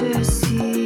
je see.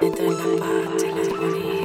Entra en la paz de la armonía.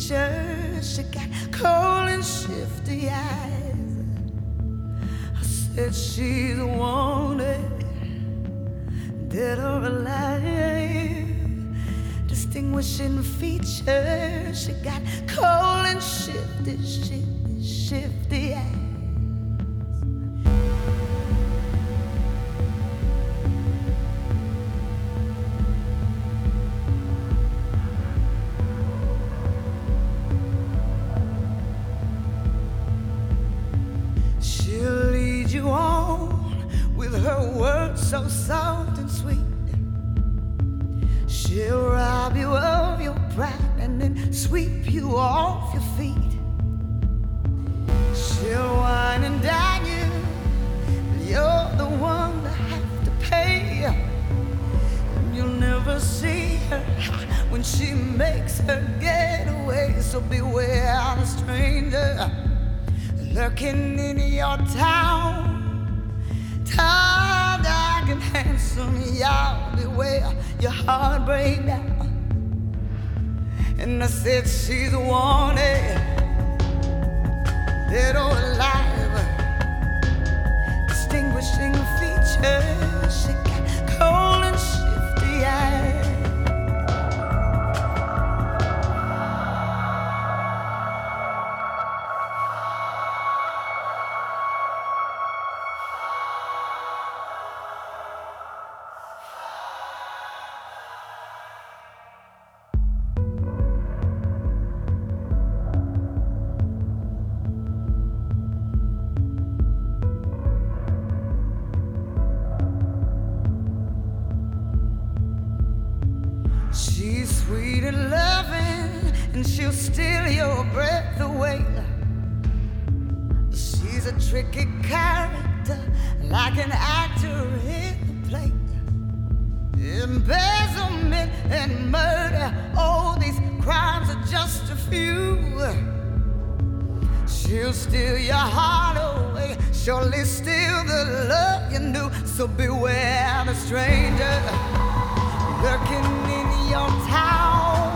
features, she got cold and shifty eyes. I said she's wanted, dead or alive. Distinguishing features, she got cold and shifty, shifty, shifty eyes. So beware the stranger lurking in your town. Tall, dark, and handsome, y'all beware your heart break down. And I said she's wanted, dead or alive. Distinguishing features, embezzlement and murder. All these crimes are just a few. She'll steal your heart away, surely steal the love you knew. So beware the stranger lurking in your town.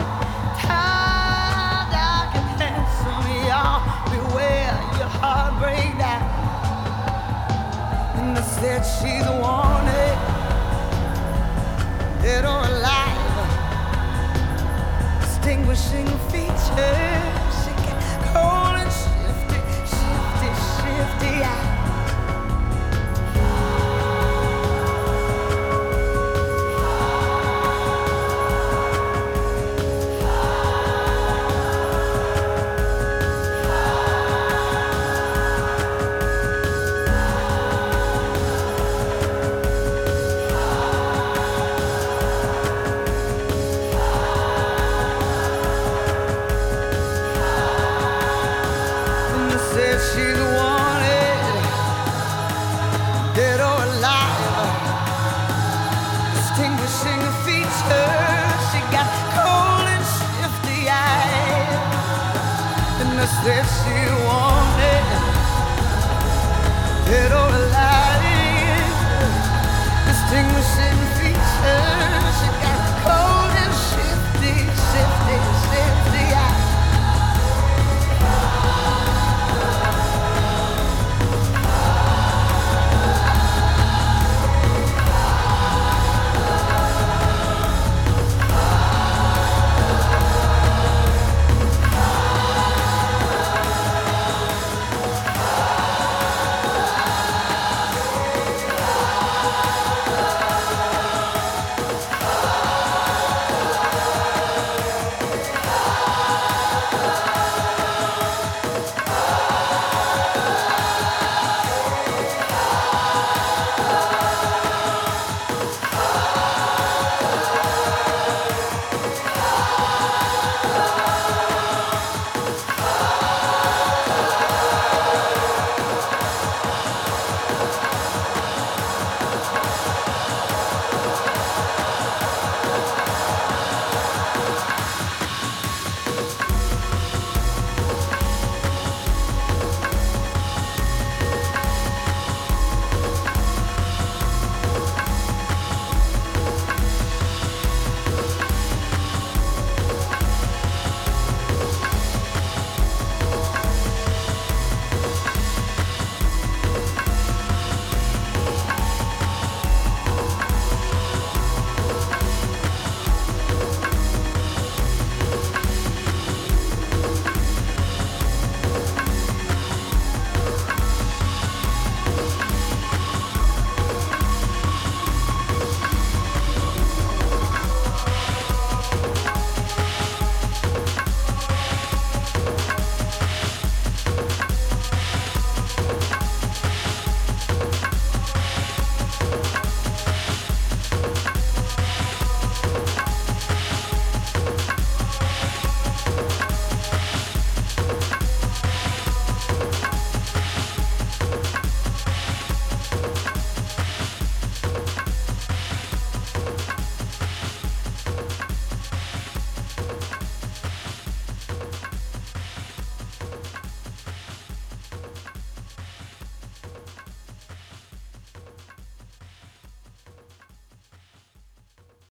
Tired, dark, and handsome, y'all. Beware your heart breakdown. And I said she's a warning dead or alive. Distinguishing features, she got cold and shifty, shifty, shifty eyes.